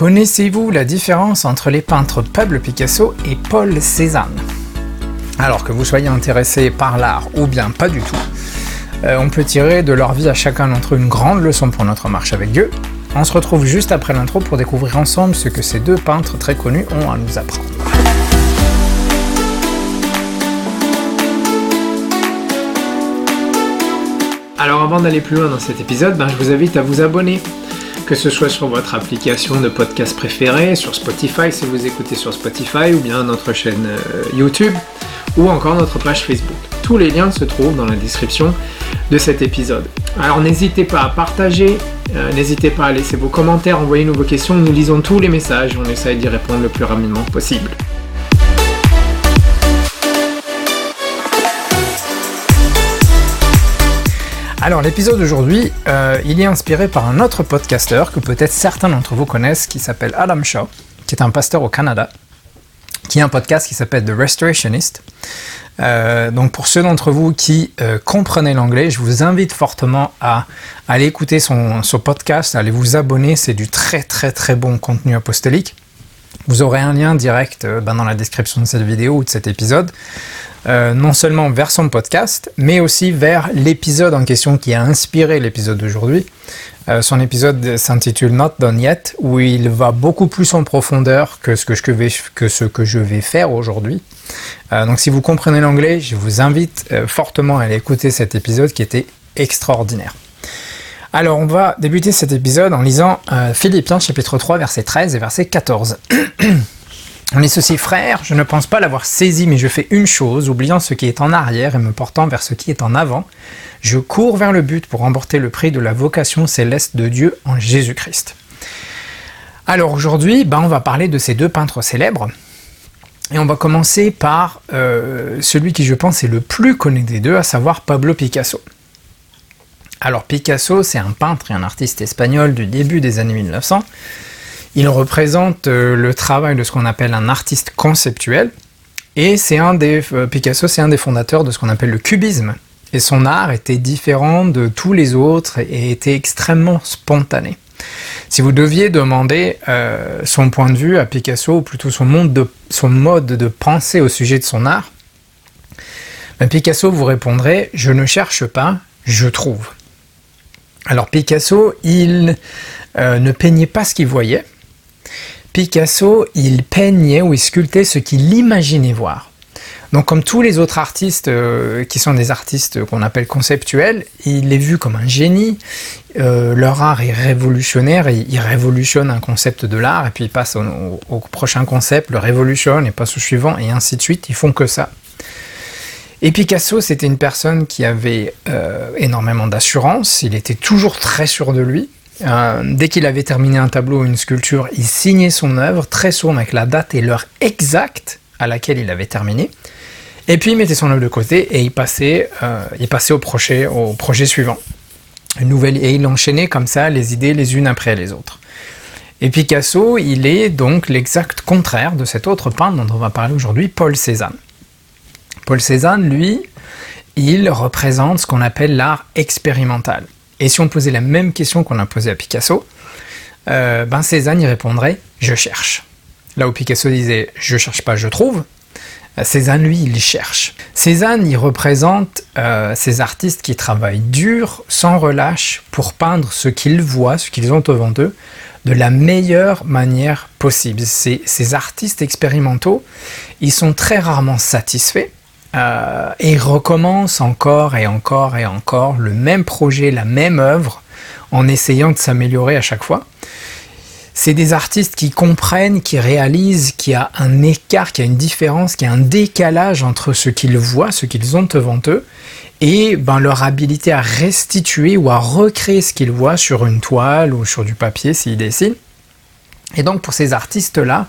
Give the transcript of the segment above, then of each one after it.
Connaissez-vous la différence entre les peintres Pablo Picasso et Paul Cézanne? Alors que vous soyez intéressé par l'art ou bien pas du tout, euh, on peut tirer de leur vie à chacun d'entre eux une grande leçon pour notre marche avec Dieu. On se retrouve juste après l'intro pour découvrir ensemble ce que ces deux peintres très connus ont à nous apprendre. Alors avant d'aller plus loin dans cet épisode, ben, je vous invite à vous abonner que ce soit sur votre application de podcast préférée, sur Spotify si vous écoutez sur Spotify, ou bien notre chaîne euh, YouTube, ou encore notre page Facebook. Tous les liens se trouvent dans la description de cet épisode. Alors n'hésitez pas à partager, euh, n'hésitez pas à laisser vos commentaires, envoyez-nous vos questions, nous lisons tous les messages, on essaye d'y répondre le plus rapidement possible. Alors l'épisode d'aujourd'hui, euh, il est inspiré par un autre podcasteur que peut-être certains d'entre vous connaissent, qui s'appelle Adam Shaw, qui est un pasteur au Canada, qui a un podcast qui s'appelle The Restorationist. Euh, donc pour ceux d'entre vous qui euh, comprenez l'anglais, je vous invite fortement à, aller écouter son, podcast, à aller vous abonner, c'est du très très très bon contenu apostolique. Vous aurez un lien direct ben, dans la description de cette vidéo ou de cet épisode. Euh, non seulement vers son podcast, mais aussi vers l'épisode en question qui a inspiré l'épisode d'aujourd'hui. Euh, son épisode s'intitule Not Done Yet, où il va beaucoup plus en profondeur que ce que je vais, que ce que je vais faire aujourd'hui. Euh, donc si vous comprenez l'anglais, je vous invite fortement à aller écouter cet épisode qui était extraordinaire. Alors on va débuter cet épisode en lisant Philippiens chapitre 3 verset 13 et verset 14. On est ceci, frère, je ne pense pas l'avoir saisi, mais je fais une chose, oubliant ce qui est en arrière et me portant vers ce qui est en avant. Je cours vers le but pour remporter le prix de la vocation céleste de Dieu en Jésus-Christ. Alors aujourd'hui, ben, on va parler de ces deux peintres célèbres. Et on va commencer par euh, celui qui je pense est le plus connu des deux, à savoir Pablo Picasso. Alors Picasso, c'est un peintre et un artiste espagnol du début des années 1900 il représente euh, le travail de ce qu'on appelle un artiste conceptuel. Et c'est un des euh, Picasso, c'est un des fondateurs de ce qu'on appelle le cubisme. Et son art était différent de tous les autres et était extrêmement spontané. Si vous deviez demander euh, son point de vue à Picasso, ou plutôt son, mode de pensée au sujet de son art, ben Picasso vous répondrait Je ne cherche pas, je trouve. Alors Picasso, il ne peignait pas ce qu'il voyait, Picasso, il peignait ou il sculptait ce qu'il imaginait voir. Donc comme tous les autres artistes euh, qui sont des artistes qu'on appelle conceptuels, il est vu comme un génie. Euh, leur art est révolutionnaire, et il révolutionne un concept de l'art et puis il passe au, prochain concept, le révolutionne et passe au suivant et ainsi de suite. Ils font que ça. Et Picasso, c'était une personne qui avait euh, énormément d'assurance. Il était toujours très sûr de lui. Euh, dès qu'il avait terminé un tableau ou une sculpture, il signait son œuvre, très souvent avec la date et l'heure exacte à laquelle il avait terminé. Et puis il mettait son œuvre de côté et il passait, euh, il passait au, projet, au projet suivant. Une nouvelle, et il enchaînait comme ça les idées les unes après les autres. Et Picasso, il est donc l'exact contraire de cet autre peintre dont on va parler aujourd'hui, Paul Cézanne. Paul Cézanne, lui, il représente ce qu'on appelle l'art expérimental. Et si on posait la même question qu'on a posée à Picasso, euh, ben Cézanne y répondrait Je cherche. Là où Picasso disait Je cherche pas, je trouve, euh, Cézanne, lui, il cherche. Cézanne, il représente euh, ces artistes qui travaillent dur, sans relâche, pour peindre ce qu'ils voient, ce qu'ils ont devant eux, de la meilleure manière possible. Ces, ces artistes expérimentaux, ils sont très rarement satisfaits euh, et recommence encore et encore et encore le même projet, la même œuvre, en essayant de s'améliorer à chaque fois. C'est des artistes qui comprennent, qui réalisent qu'il y a un écart, qu'il y a une différence, qu'il y a un décalage entre ce qu'ils voient, ce qu'ils ont devant eux, et ben, leur habilité à restituer ou à recréer ce qu'ils voient sur une toile ou sur du papier s'ils dessinent. Et donc pour ces artistes-là,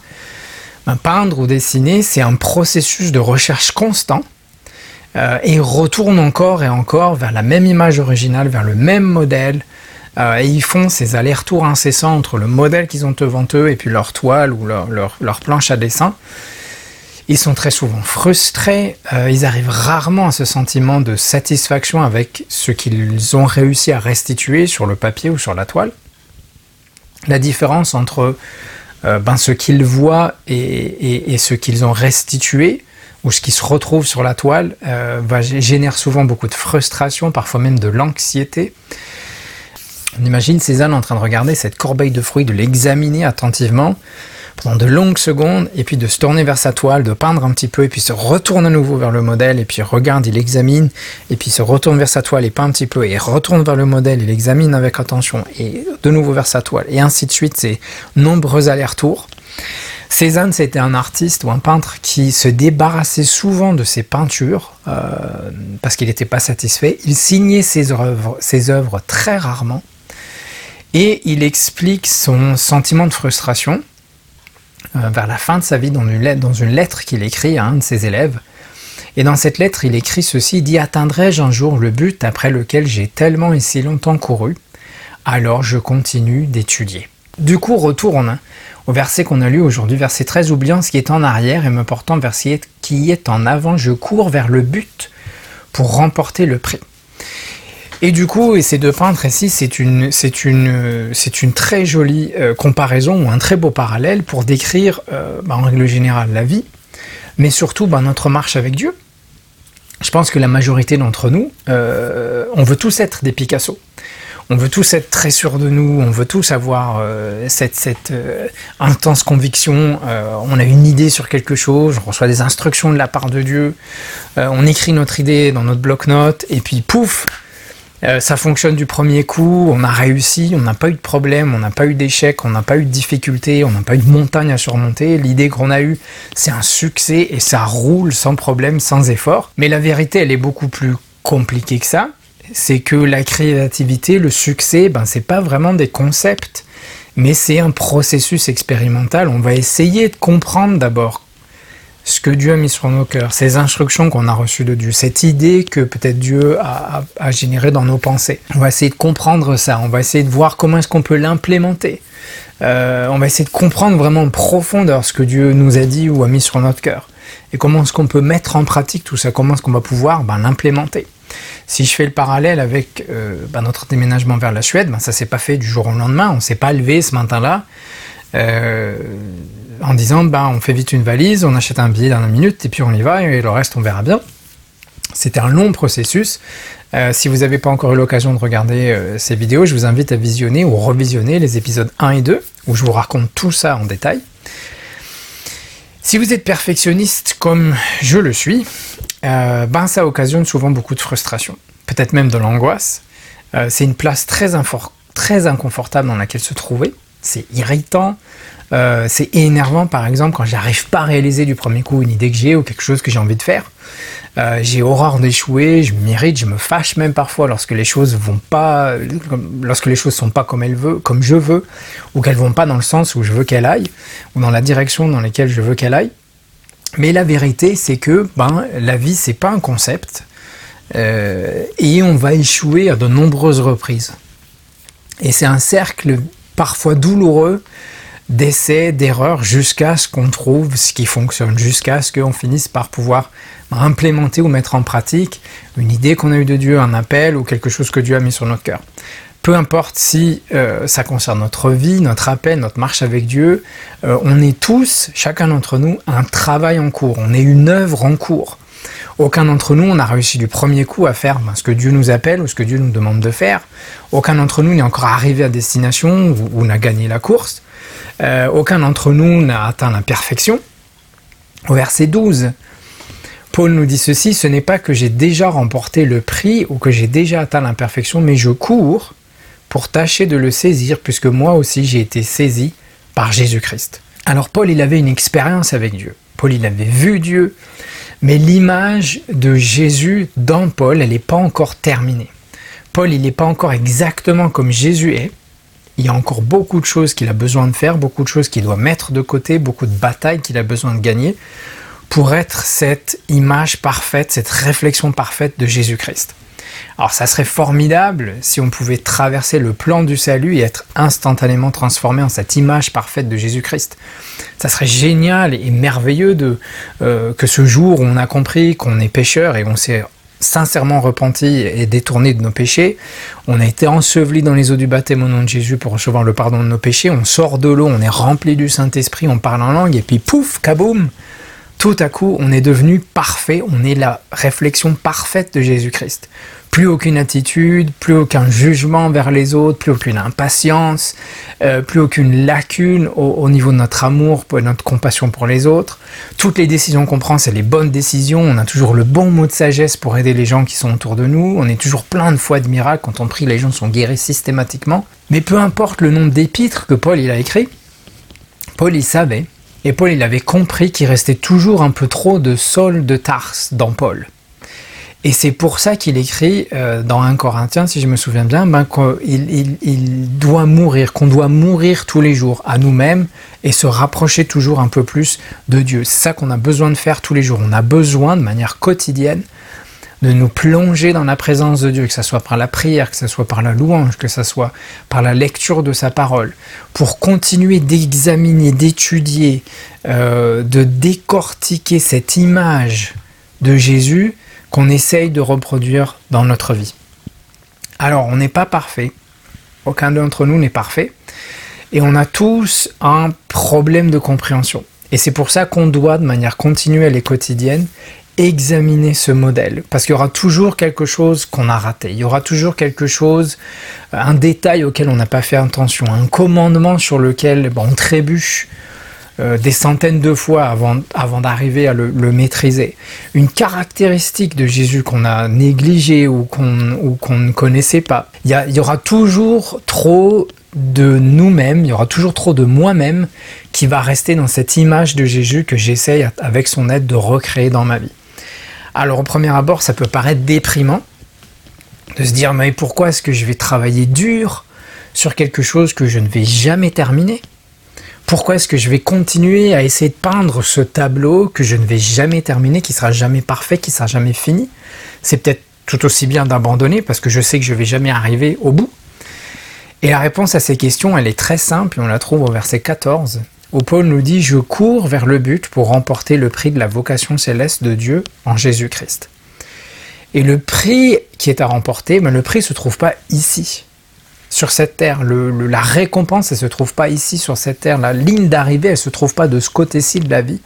peindre ou dessiner, c'est un processus de recherche constant euh, et ils retournent encore et encore vers la même image originale, vers le même modèle. Euh, et ils font ces allers-retours incessants entre le modèle qu'ils ont devant eux et puis leur toile ou leur, leur, planche à dessin. Ils sont très souvent frustrés, euh, ils arrivent rarement à ce sentiment de satisfaction avec ce qu'ils ont réussi à restituer sur le papier ou sur la toile. La différence entre euh, ben, ce qu'ils voient et, ce qu'ils ont restitué, ou ce qui se retrouve sur la toile, euh, génère souvent beaucoup de frustration, parfois même de l'anxiété. On imagine Cézanne en train de regarder cette corbeille de fruits, de l'examiner attentivement de longues secondes, et puis de se tourner vers sa toile, de peindre un petit peu, et puis se retourne à nouveau vers le modèle, et puis regarde, il examine, et puis se retourne vers sa toile et peint un petit peu, et retourne vers le modèle, il examine avec attention, et de nouveau vers sa toile, et ainsi de suite, c'est nombreux allers-retours. Cézanne, c'était un artiste ou un peintre qui se débarrassait souvent de ses peintures euh, parce qu'il n'était pas satisfait. Il signait ses œuvres, ses œuvres très rarement et il explique son sentiment de frustration vers la fin de sa vie dans une lettre, dans une lettre qu'il écrit à un de ses élèves. Et dans cette lettre, il écrit ceci, il dit Atteindrai-je un jour le but après lequel j'ai tellement et si longtemps couru? Alors je continue d'étudier. Du coup, retourne au verset qu'on a lu aujourd'hui, verset 13, oubliant ce qui est en arrière et me portant vers ce qui est en avant, je cours vers le but pour remporter le prix. Et du coup, et ces deux peintres ici, c'est une, très jolie euh, comparaison ou un très beau parallèle pour décrire, euh, bah, en règle générale, la vie, mais surtout bah, notre marche avec Dieu. Je pense que la majorité d'entre nous, euh, on veut tous être des Picasso. On veut tous être très sûrs de nous, on veut tous avoir cette intense conviction, on a une idée sur quelque chose, on reçoit des instructions de la part de Dieu, on écrit notre idée dans notre bloc-notes, et puis pouf, euh, ça fonctionne du premier coup, on a réussi, on n'a pas eu de problème, on n'a pas eu d'échec, on n'a pas eu de difficulté, on n'a pas eu de montagne à surmonter. L'idée qu'on a eue, c'est un succès et ça roule sans problème, sans effort. Mais la vérité, elle est beaucoup plus compliquée que ça. C'est que la créativité, le succès, ben, c'est pas vraiment des concepts, mais c'est un processus expérimental. On va essayer de comprendre d'abord ce que Dieu a mis sur nos cœurs, ces instructions qu'on a reçues de Dieu, cette idée que peut-être Dieu a, générée dans nos pensées. On va essayer de comprendre ça, on va essayer de voir comment est-ce qu'on peut l'implémenter. Euh, on va essayer de comprendre vraiment en profondeur ce que Dieu nous a dit ou a mis sur notre cœur. Et comment est-ce qu'on peut mettre en pratique tout ça, comment est-ce qu'on va pouvoir ben, l'implémenter? Si je fais le parallèle avec euh, ben, notre déménagement vers la Suède, ben, ça s'est pas fait du jour au lendemain, on s'est pas levé ce matin-là. Euh, en disant bah, on fait vite une valise, on achète un billet dans une minute et puis on y va et le reste on verra bien. C'était un long processus. Euh, si vous n'avez pas encore eu l'occasion de regarder euh, ces vidéos, je vous invite à visionner ou revisionner les épisodes 1 et 2 où je vous raconte tout ça en détail. Si vous êtes perfectionniste comme je le suis, euh, ben ça occasionne souvent beaucoup de frustration, peut-être même de l'angoisse. c'est une place très inconfortable dans laquelle se trouver. C'est irritant, euh, c'est énervant, par exemple, quand j'arrive pas à réaliser du premier coup une idée que j'ai ou quelque chose que j'ai envie de faire. Euh, j'ai horreur d'échouer, je m'irrite, je me fâche même parfois lorsque les choses vont pas, lorsque les choses sont pas comme elles veulent, comme je veux, ou qu'elles vont pas dans le sens où je veux qu'elles aillent, ou dans la direction dans laquelle je veux qu'elles aillent. Mais la vérité, c'est que ben, la vie, c'est pas un concept, euh, et on va échouer à de nombreuses reprises. Et c'est un cercle parfois douloureux d'essais, d'erreurs, jusqu'à ce qu'on trouve ce qui fonctionne, jusqu'à ce qu'on finisse par pouvoir implémenter ou mettre en pratique une idée qu'on a eue de Dieu, un appel ou quelque chose que Dieu a mis sur notre cœur. Peu importe si euh, ça concerne notre vie, notre appel, notre marche avec Dieu, euh, on est tous, chacun d'entre nous, un travail en cours, on est une œuvre en cours. Aucun d'entre nous, on a réussi du premier coup à faire ben, ce que Dieu nous appelle ou ce que Dieu nous demande de faire. Aucun d'entre nous n'est encore arrivé à destination ou, ou n'a gagné la course. Euh, aucun d'entre nous n'a atteint la perfection. Au verset 12, Paul nous dit ceci, ce n'est pas que j'ai déjà remporté le prix ou que j'ai déjà atteint l'imperfection, mais je cours pour tâcher de le saisir, puisque moi aussi j'ai été saisi par Jésus-Christ. Alors Paul, il avait une expérience avec Dieu. Paul, il avait vu Dieu, mais l'image de Jésus dans Paul, elle n'est pas encore terminée. Paul, il n'est pas encore exactement comme Jésus est, il y a encore beaucoup de choses qu'il a besoin de faire, beaucoup de choses qu'il doit mettre de côté, beaucoup de batailles qu'il a besoin de gagner pour être cette image parfaite, cette réflexion parfaite de Jésus-Christ. Alors ça serait formidable si on pouvait traverser le plan du salut et être instantanément transformé en cette image parfaite de Jésus-Christ. Ça serait génial et merveilleux de, euh, que ce jour où on a compris qu'on est pécheur et on s'est sincèrement repentis et détournés de nos péchés. On a été ensevelis dans les eaux du baptême au nom de Jésus pour recevoir le pardon de nos péchés. On sort de l'eau, on est rempli du Saint-Esprit, on parle en langue, et puis pouf, kaboum, tout à coup, on est devenu parfait, on est la réflexion parfaite de Jésus-Christ. Plus aucune attitude, plus aucun jugement vers les autres, plus aucune impatience, euh, plus aucune lacune au, niveau de notre amour, de notre compassion pour les autres. Toutes les décisions qu'on prend, c'est les bonnes décisions. On a toujours le bon mot de sagesse pour aider les gens qui sont autour de nous. On est toujours plein de foi de miracles. Quand on prie, les gens sont guéris systématiquement. Mais peu importe le nombre d'épîtres que Paul il a écrit, Paul il savait et Paul, il avait compris qu'il restait toujours un peu trop de sol de Tarse dans Paul. Et c'est pour ça qu'il écrit euh, dans 1 Corinthien, si je me souviens bien, ben, qu'il il, doit mourir, qu'on doit mourir tous les jours à nous-mêmes et se rapprocher toujours un peu plus de Dieu. C'est ça qu'on a besoin de faire tous les jours. On a besoin de manière quotidienne de nous plonger dans la présence de Dieu, que ce soit par la prière, que ce soit par la louange, que ce soit par la lecture de sa parole, pour continuer d'examiner, d'étudier, euh, de décortiquer cette image de Jésus qu'on essaye de reproduire dans notre vie. Alors, on n'est pas parfait, aucun d'entre nous n'est parfait, et on a tous un problème de compréhension. Et c'est pour ça qu'on doit, de manière continuelle et quotidienne, examiner ce modèle parce qu'il y aura toujours quelque chose qu'on a raté, il y aura toujours quelque chose, euh, un détail auquel on n'a pas fait attention, un commandement sur lequel on trébuche euh, des centaines de fois avant, d'arriver à le, maîtriser, une caractéristique de Jésus qu'on a négligée ou qu'on ne connaissait pas. Il y, y aura toujours trop de nous-mêmes, il y aura toujours trop de moi-même qui va rester dans cette image de Jésus que j'essaye avec son aide de recréer dans ma vie. Alors au premier abord, ça peut paraître déprimant de se dire mais pourquoi est-ce que je vais travailler dur sur quelque chose que je ne vais jamais terminer? Pourquoi est-ce que je vais continuer à essayer de peindre ce tableau que je ne vais jamais terminer, qui sera jamais parfait, qui sera jamais fini? C'est peut-être tout aussi bien d'abandonner parce que je sais que je vais jamais arriver au bout. Et la réponse à ces questions, elle est très simple et on la trouve au verset 14 Paul nous dit Je cours vers le but pour remporter le prix de la vocation céleste de Dieu en Jésus-Christ. Et le prix qui est à remporter, mais le prix se trouve pas ici, sur cette terre. la récompense, elle se trouve pas ici, sur cette terre. La ligne d'arrivée, elle se trouve pas de ce côté-ci de la vie,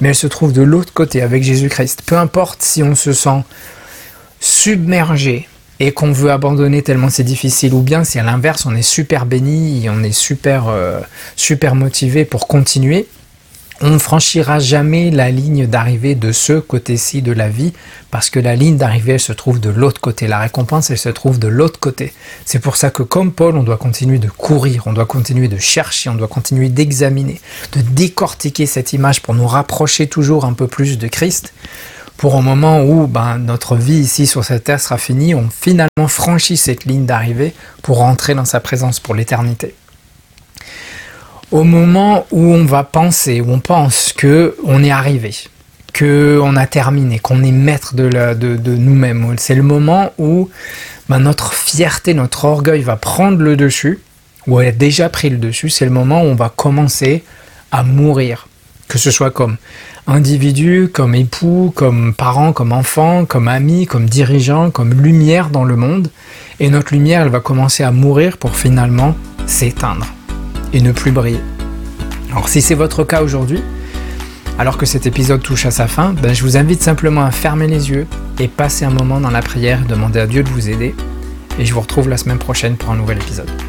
mais elle se trouve de l'autre côté, avec Jésus-Christ. Peu importe si on se sent submergé, et qu'on veut abandonner tellement c'est difficile, ou bien si à l'inverse on est super béni, on est super, euh, super motivé pour continuer, on ne franchira jamais la ligne d'arrivée de ce côté-ci de la vie, parce que la ligne d'arrivée se trouve de l'autre côté, la récompense elle se trouve de l'autre côté. C'est pour ça que comme Paul, on doit continuer de courir, on doit continuer de chercher, on doit continuer d'examiner, de décortiquer cette image pour nous rapprocher toujours un peu plus de Christ pour un moment où ben, notre vie ici sur cette terre sera finie, on finalement franchit cette ligne d'arrivée pour rentrer dans sa présence pour l'éternité. Au moment où on va penser, où on pense que on est arrivé, que on a terminé, qu'on est maître de, de, nous-mêmes, c'est le moment où ben, notre fierté, notre orgueil va prendre le dessus, ou elle a déjà pris le dessus, c'est le moment où on va commencer à mourir, que ce soit comme individu, comme époux, comme parent, comme enfant, comme ami, comme dirigeant, comme lumière dans le monde. Et notre lumière, elle va commencer à mourir pour finalement s'éteindre et ne plus briller. Alors si c'est votre cas aujourd'hui, alors que cet épisode touche à sa fin, ben, je vous invite simplement à fermer les yeux et passer un moment dans la prière, demander à Dieu de vous aider. Et je vous retrouve la semaine prochaine pour un nouvel épisode.